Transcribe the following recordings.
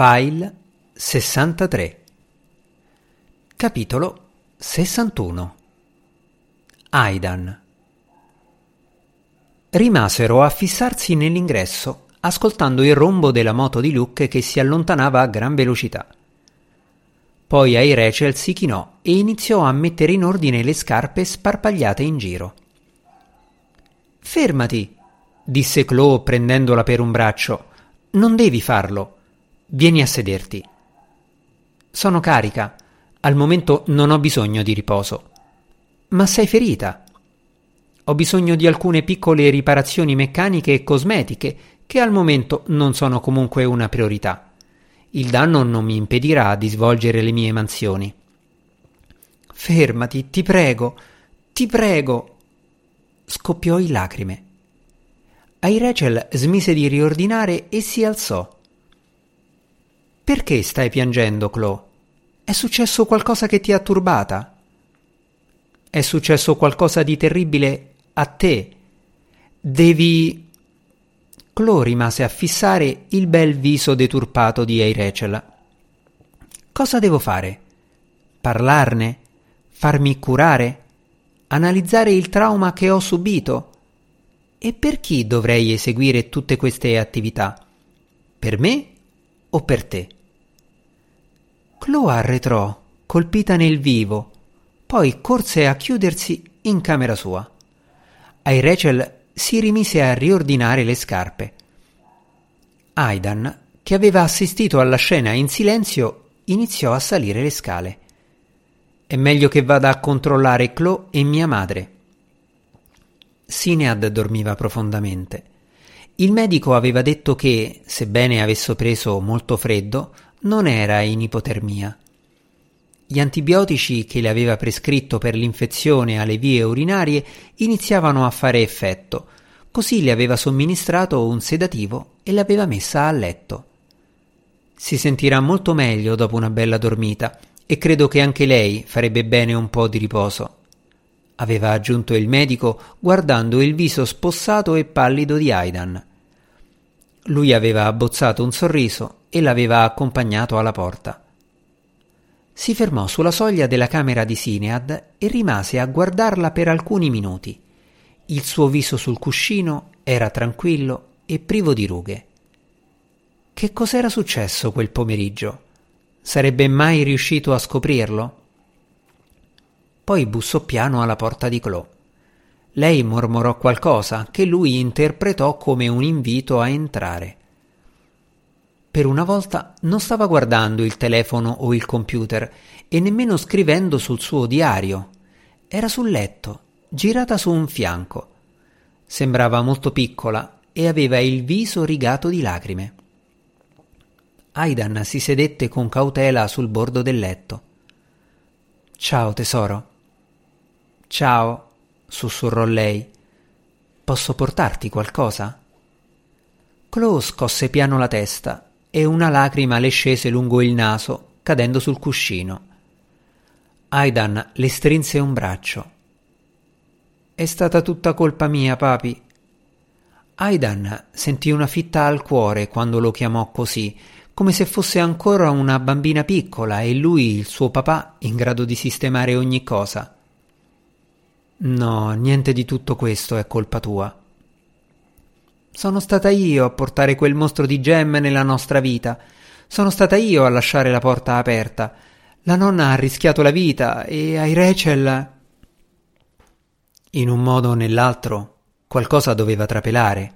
File 63 Capitolo 61 Aidan Rimasero a fissarsi nell'ingresso, ascoltando il rombo della moto di Luke che si allontanava a gran velocità. Poi ai Rachel si chinò e iniziò a mettere in ordine le scarpe sparpagliate in giro. Fermati, disse Chloe prendendola per un braccio. Non devi farlo. Vieni a sederti. Sono carica. Al momento non ho bisogno di riposo. Ma sei ferita. Ho bisogno di alcune piccole riparazioni meccaniche e cosmetiche che al momento non sono comunque una priorità. Il danno non mi impedirà di svolgere le mie mansioni. Fermati, ti prego, ti prego. Scoppiò in lacrime. Ai Rachel smise di riordinare e si alzò. Perché stai piangendo, Chloe? È successo qualcosa che ti ha turbata? È successo qualcosa di terribile a te. Devi. Chloe rimase a fissare il bel viso deturpato di Eirechel. Cosa devo fare? Parlarne? Farmi curare? Analizzare il trauma che ho subito? E per chi dovrei eseguire tutte queste attività? Per me o per te? Chloe arretrò, colpita nel vivo, poi corse a chiudersi in camera sua. Ai Rachel si rimise a riordinare le scarpe. Aidan, che aveva assistito alla scena in silenzio, iniziò a salire le scale. È meglio che vada a controllare Chloe e mia madre. Sinead dormiva profondamente. Il medico aveva detto che, sebbene avesse preso molto freddo, non era in ipotermia. Gli antibiotici che le aveva prescritto per l'infezione alle vie urinarie iniziavano a fare effetto, così le aveva somministrato un sedativo e l'aveva messa a letto. Si sentirà molto meglio dopo una bella dormita e credo che anche lei farebbe bene un po' di riposo. Aveva aggiunto il medico guardando il viso spossato e pallido di Aidan. Lui aveva abbozzato un sorriso e l'aveva accompagnato alla porta. Si fermò sulla soglia della camera di Sinead e rimase a guardarla per alcuni minuti. Il suo viso sul cuscino era tranquillo e privo di rughe. Che cos'era successo quel pomeriggio? Sarebbe mai riuscito a scoprirlo? Poi bussò piano alla porta di Chloe. Lei mormorò qualcosa che lui interpretò come un invito a entrare. Per una volta non stava guardando il telefono o il computer e nemmeno scrivendo sul suo diario. Era sul letto, girata su un fianco. Sembrava molto piccola e aveva il viso rigato di lacrime. Aidan si sedette con cautela sul bordo del letto. Ciao tesoro. Ciao, sussurrò lei. Posso portarti qualcosa? Chloe scosse piano la testa e una lacrima le scese lungo il naso, cadendo sul cuscino. Aidan le strinse un braccio. È stata tutta colpa mia, papi. Aidan sentì una fitta al cuore quando lo chiamò così, come se fosse ancora una bambina piccola e lui, il suo papà, in grado di sistemare ogni cosa. No, niente di tutto questo è colpa tua. Sono stata io a portare quel mostro di Gem nella nostra vita. Sono stata io a lasciare la porta aperta. La nonna ha rischiato la vita e ai Rachel. In un modo o nell'altro qualcosa doveva trapelare.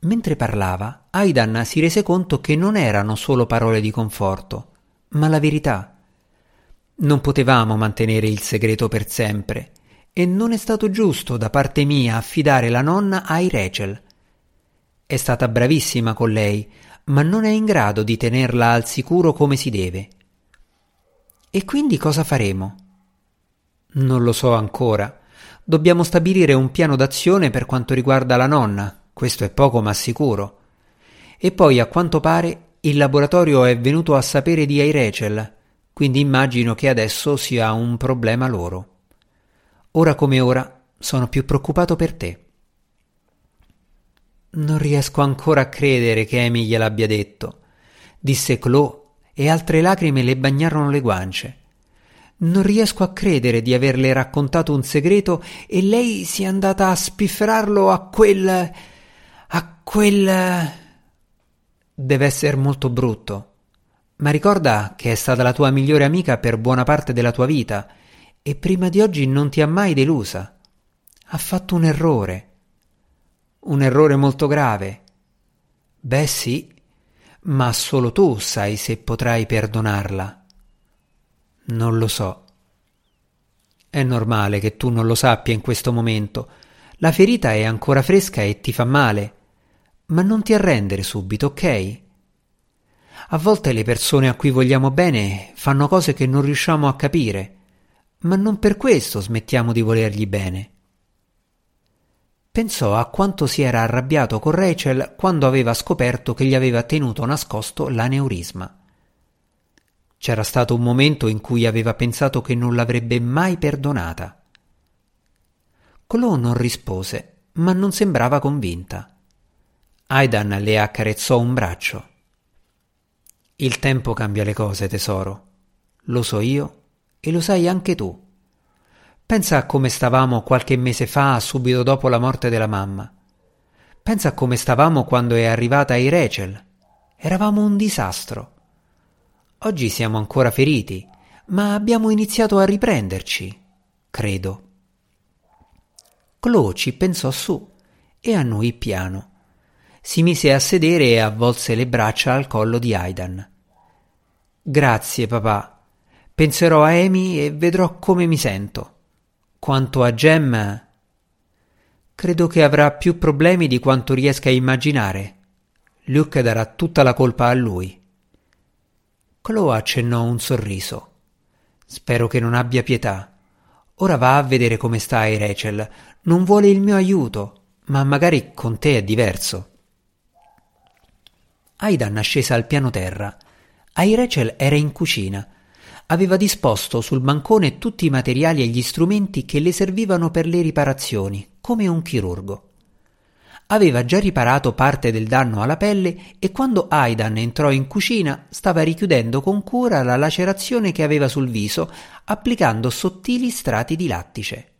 Mentre parlava, Aidan si rese conto che non erano solo parole di conforto, ma la verità. Non potevamo mantenere il segreto per sempre e non è stato giusto da parte mia affidare la nonna ai Rachel. È stata bravissima con lei, ma non è in grado di tenerla al sicuro come si deve. E quindi cosa faremo? Non lo so ancora. Dobbiamo stabilire un piano d'azione per quanto riguarda la nonna, questo è poco ma sicuro. E poi, a quanto pare, il laboratorio è venuto a sapere di Rachel, quindi immagino che adesso sia un problema loro. Ora come ora sono più preoccupato per te. Non riesco ancora a credere che Amy gliel'abbia detto. disse Chloe e altre lacrime le bagnarono le guance. Non riesco a credere di averle raccontato un segreto e lei sia andata a spifferarlo a quel. a quel. Deve essere molto brutto. Ma ricorda che è stata la tua migliore amica per buona parte della tua vita e prima di oggi non ti ha mai delusa. Ha fatto un errore. Un errore molto grave. Beh sì, ma solo tu sai se potrai perdonarla. Non lo so. È normale che tu non lo sappia in questo momento. La ferita è ancora fresca e ti fa male. Ma non ti arrendere subito, ok? A volte le persone a cui vogliamo bene fanno cose che non riusciamo a capire, ma non per questo smettiamo di volergli bene. Pensò a quanto si era arrabbiato con Rachel quando aveva scoperto che gli aveva tenuto nascosto l'aneurisma. C'era stato un momento in cui aveva pensato che non l'avrebbe mai perdonata. Chloe non rispose, ma non sembrava convinta. Aidan le accarezzò un braccio. Il tempo cambia le cose, tesoro. Lo so io e lo sai anche tu. Pensa a come stavamo qualche mese fa, subito dopo la morte della mamma. Pensa a come stavamo quando è arrivata Rachel. Eravamo un disastro. Oggi siamo ancora feriti, ma abbiamo iniziato a riprenderci, credo. Chloe ci pensò su e annui piano. Si mise a sedere e avvolse le braccia al collo di Aidan. Grazie, papà. Penserò a Amy e vedrò come mi sento. Quanto a Gem, credo che avrà più problemi di quanto riesca a immaginare. Luke darà tutta la colpa a lui. Chloe accennò un sorriso. Spero che non abbia pietà. Ora va a vedere come stai, Rachel. Non vuole il mio aiuto, ma magari con te è diverso. Aidan scesa al piano terra. Ai Rachel era in cucina aveva disposto sul bancone tutti i materiali e gli strumenti che le servivano per le riparazioni, come un chirurgo. Aveva già riparato parte del danno alla pelle e quando Aidan entrò in cucina stava richiudendo con cura la lacerazione che aveva sul viso, applicando sottili strati di lattice.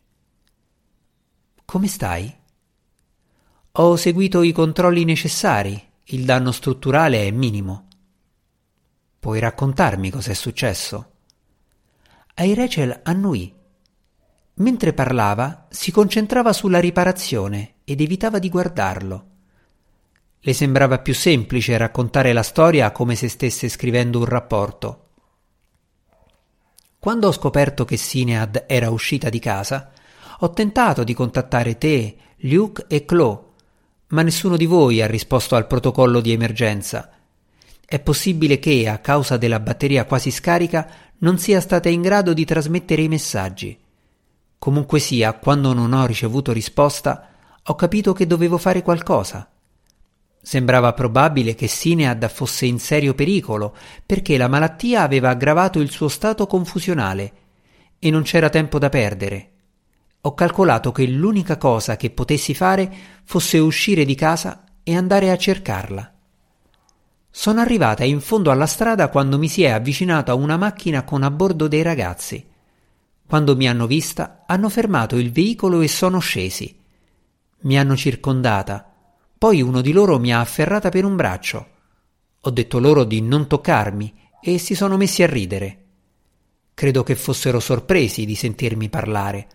Come stai? Ho seguito i controlli necessari. Il danno strutturale è minimo. Puoi raccontarmi cos'è successo? Ai Rachel annuì. Mentre parlava, si concentrava sulla riparazione ed evitava di guardarlo. Le sembrava più semplice raccontare la storia come se stesse scrivendo un rapporto. Quando ho scoperto che Sinead era uscita di casa, ho tentato di contattare te, Luke e Chloe, ma nessuno di voi ha risposto al protocollo di emergenza. È possibile che, a causa della batteria quasi scarica, non sia stata in grado di trasmettere i messaggi. Comunque sia, quando non ho ricevuto risposta, ho capito che dovevo fare qualcosa. Sembrava probabile che Sinead fosse in serio pericolo, perché la malattia aveva aggravato il suo stato confusionale e non c'era tempo da perdere. Ho calcolato che l'unica cosa che potessi fare fosse uscire di casa e andare a cercarla. Sono arrivata in fondo alla strada quando mi si è avvicinata una macchina con a bordo dei ragazzi. Quando mi hanno vista, hanno fermato il veicolo e sono scesi. Mi hanno circondata. Poi uno di loro mi ha afferrata per un braccio. Ho detto loro di non toccarmi e si sono messi a ridere. Credo che fossero sorpresi di sentirmi parlare.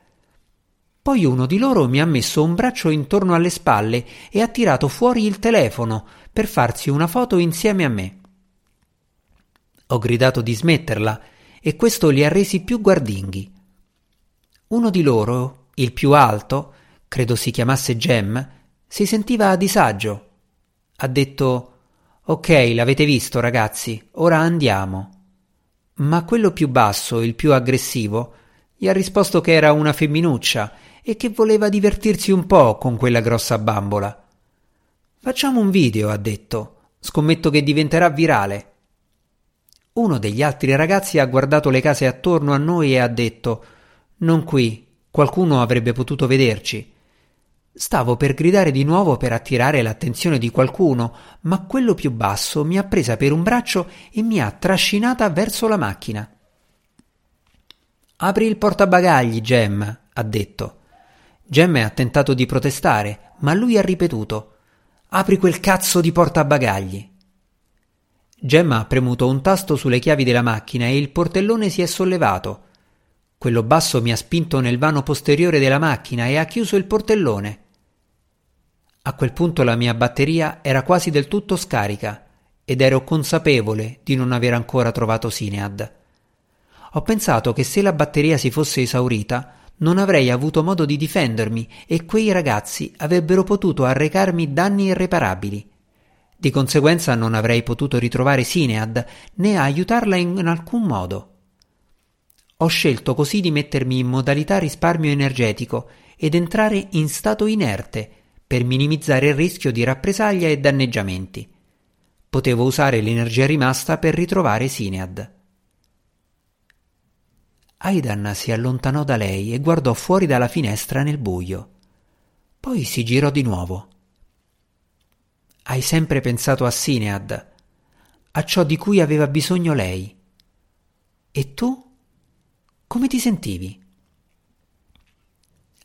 Poi uno di loro mi ha messo un braccio intorno alle spalle e ha tirato fuori il telefono per farsi una foto insieme a me. Ho gridato di smetterla e questo li ha resi più guardinghi. Uno di loro, il più alto, credo si chiamasse Jem, si sentiva a disagio. Ha detto Ok, l'avete visto, ragazzi, ora andiamo. Ma quello più basso, il più aggressivo, gli ha risposto che era una femminuccia e che voleva divertirsi un po' con quella grossa bambola. Facciamo un video, ha detto. Scommetto che diventerà virale. Uno degli altri ragazzi ha guardato le case attorno a noi e ha detto Non qui, qualcuno avrebbe potuto vederci. Stavo per gridare di nuovo per attirare l'attenzione di qualcuno, ma quello più basso mi ha presa per un braccio e mi ha trascinata verso la macchina. Apri il portabagagli, Gem, ha detto. Gem ha tentato di protestare, ma lui ha ripetuto Apri quel cazzo di portabagagli. Gemma ha premuto un tasto sulle chiavi della macchina e il portellone si è sollevato. Quello basso mi ha spinto nel vano posteriore della macchina e ha chiuso il portellone. A quel punto la mia batteria era quasi del tutto scarica ed ero consapevole di non aver ancora trovato Sinead. Ho pensato che se la batteria si fosse esaurita non avrei avuto modo di difendermi e quei ragazzi avrebbero potuto arrecarmi danni irreparabili. Di conseguenza non avrei potuto ritrovare Sinead né aiutarla in alcun modo. Ho scelto così di mettermi in modalità risparmio energetico ed entrare in stato inerte per minimizzare il rischio di rappresaglia e danneggiamenti. Potevo usare l'energia rimasta per ritrovare Sinead. Aidan si allontanò da lei e guardò fuori dalla finestra nel buio. Poi si girò di nuovo. Hai sempre pensato a Sinead, a ciò di cui aveva bisogno lei. E tu? Come ti sentivi?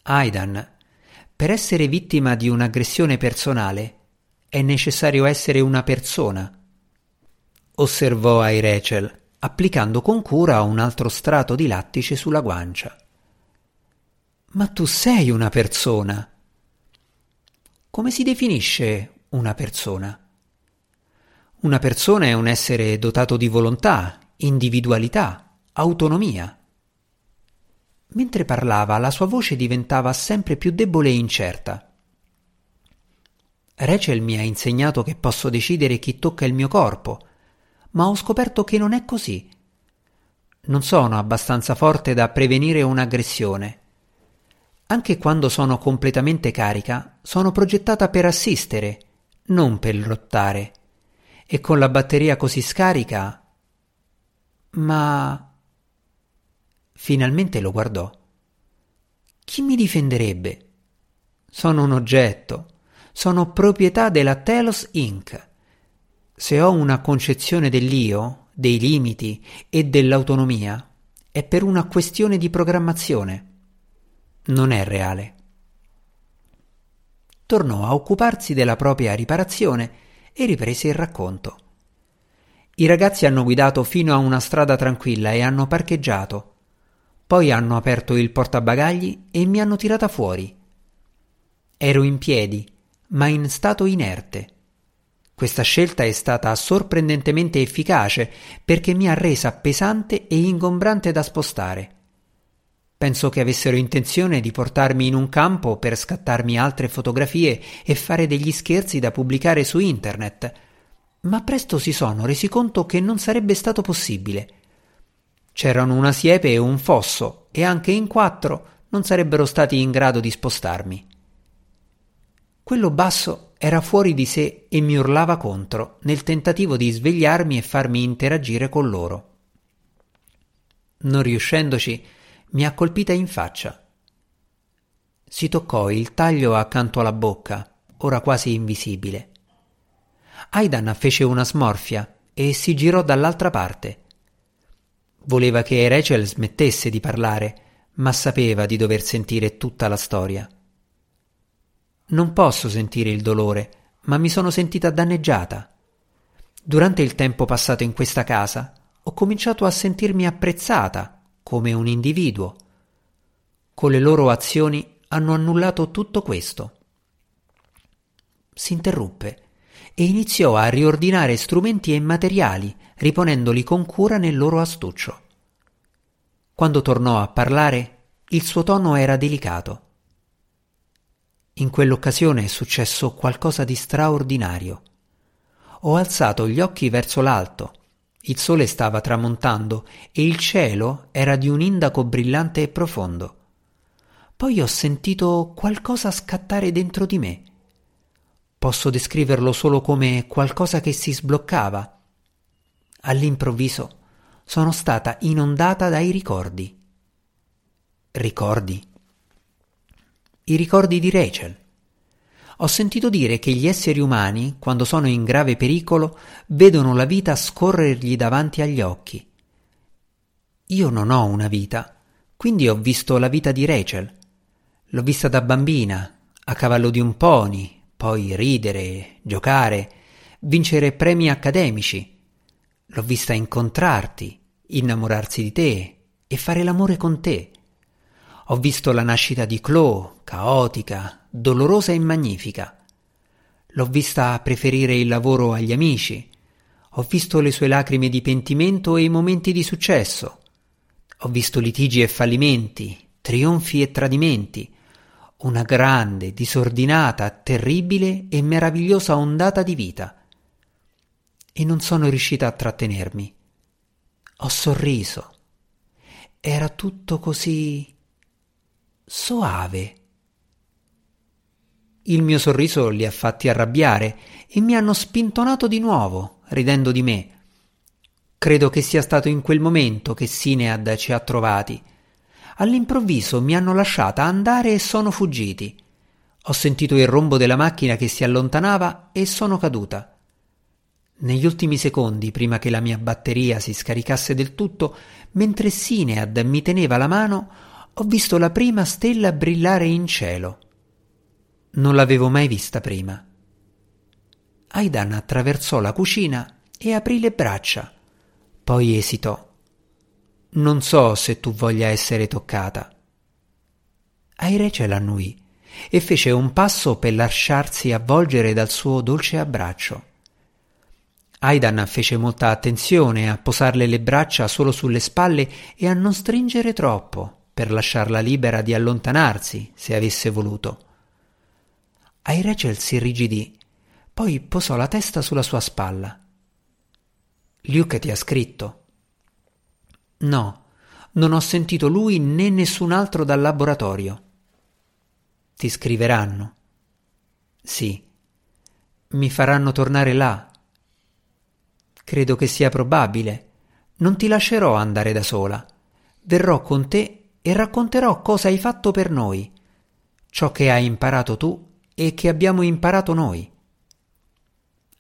Aidan, per essere vittima di un'aggressione personale è necessario essere una persona. Osservò ai Rachel, applicando con cura un altro strato di lattice sulla guancia. Ma tu sei una persona. Come si definisce una persona? Una persona è un essere dotato di volontà, individualità, autonomia. Mentre parlava, la sua voce diventava sempre più debole e incerta. Rachel mi ha insegnato che posso decidere chi tocca il mio corpo, ma ho scoperto che non è così. Non sono abbastanza forte da prevenire un'aggressione. Anche quando sono completamente carica, sono progettata per assistere, non per lottare. E con la batteria così scarica. Ma Finalmente lo guardò. Chi mi difenderebbe? Sono un oggetto, sono proprietà della Telos Inc. Se ho una concezione dell'io, dei limiti e dell'autonomia, è per una questione di programmazione. Non è reale. Tornò a occuparsi della propria riparazione e riprese il racconto. I ragazzi hanno guidato fino a una strada tranquilla e hanno parcheggiato. Poi hanno aperto il portabagagli e mi hanno tirata fuori. Ero in piedi, ma in stato inerte. Questa scelta è stata sorprendentemente efficace perché mi ha resa pesante e ingombrante da spostare. Penso che avessero intenzione di portarmi in un campo per scattarmi altre fotografie e fare degli scherzi da pubblicare su internet, ma presto si sono resi conto che non sarebbe stato possibile. C'erano una siepe e un fosso, e anche in quattro non sarebbero stati in grado di spostarmi. Quello basso era fuori di sé e mi urlava contro, nel tentativo di svegliarmi e farmi interagire con loro. Non riuscendoci, mi ha colpita in faccia. Si toccò il taglio accanto alla bocca, ora quasi invisibile. Aidan fece una smorfia e si girò dall'altra parte. Voleva che Rachel smettesse di parlare, ma sapeva di dover sentire tutta la storia. Non posso sentire il dolore, ma mi sono sentita danneggiata. Durante il tempo passato in questa casa ho cominciato a sentirmi apprezzata come un individuo. Con le loro azioni hanno annullato tutto questo. Si interruppe e iniziò a riordinare strumenti e materiali riponendoli con cura nel loro astuccio. Quando tornò a parlare, il suo tono era delicato. In quell'occasione è successo qualcosa di straordinario. Ho alzato gli occhi verso l'alto. Il sole stava tramontando e il cielo era di un indaco brillante e profondo. Poi ho sentito qualcosa scattare dentro di me. Posso descriverlo solo come qualcosa che si sbloccava all'improvviso sono stata inondata dai ricordi. Ricordi? I ricordi di Rachel, Ho sentito dire che gli esseri umani, quando sono in grave pericolo, vedono la vita scorrergli davanti agli occhi. Io non ho una vita, quindi ho visto la vita di Rachel. L'ho vista da bambina, a cavallo di un pony, poi ridere, giocare, vincere premi accademici. L'ho vista incontrarti, innamorarsi di te e fare l'amore con te. Ho visto la nascita di Chloe, caotica, dolorosa e magnifica. L'ho vista preferire il lavoro agli amici. Ho visto le sue lacrime di pentimento e i momenti di successo. Ho visto litigi e fallimenti, trionfi e tradimenti. Una grande, disordinata, terribile e meravigliosa ondata di vita. E non sono riuscita a trattenermi. Ho sorriso. Era tutto così soave. Il mio sorriso li ha fatti arrabbiare e mi hanno spintonato di nuovo, ridendo di me. Credo che sia stato in quel momento che Sinead ci ha trovati. All'improvviso mi hanno lasciata andare e sono fuggiti. Ho sentito il rombo della macchina che si allontanava e sono caduta. Negli ultimi secondi, prima che la mia batteria si scaricasse del tutto, mentre Sinead mi teneva la mano, ho visto la prima stella brillare in cielo. Non l'avevo mai vista prima. Aidan attraversò la cucina e aprì le braccia. Poi esitò. Non so se tu voglia essere toccata. Airece l'annuì e fece un passo per lasciarsi avvolgere dal suo dolce abbraccio. Aidan fece molta attenzione a posarle le braccia solo sulle spalle e a non stringere troppo, per lasciarla libera di allontanarsi se avesse voluto. Ai Rachel si irrigidì, poi posò la testa sulla sua spalla. Luke ti ha scritto. No, non ho sentito lui né nessun altro dal laboratorio. Ti scriveranno. Sì. Mi faranno tornare là. Credo che sia probabile. Non ti lascerò andare da sola. Verrò con te e racconterò cosa hai fatto per noi, ciò che hai imparato tu e che abbiamo imparato noi.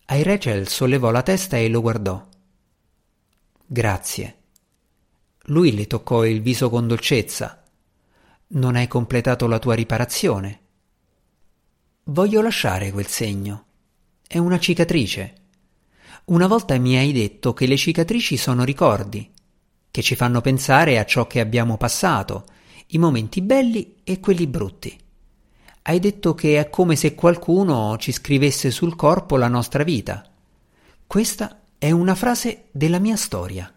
Ai Rachel sollevò la testa e lo guardò. Grazie. Lui le toccò il viso con dolcezza. Non hai completato la tua riparazione. Voglio lasciare quel segno. È una cicatrice. Una volta mi hai detto che le cicatrici sono ricordi, che ci fanno pensare a ciò che abbiamo passato, i momenti belli e quelli brutti. Hai detto che è come se qualcuno ci scrivesse sul corpo la nostra vita. Questa è una frase della mia storia.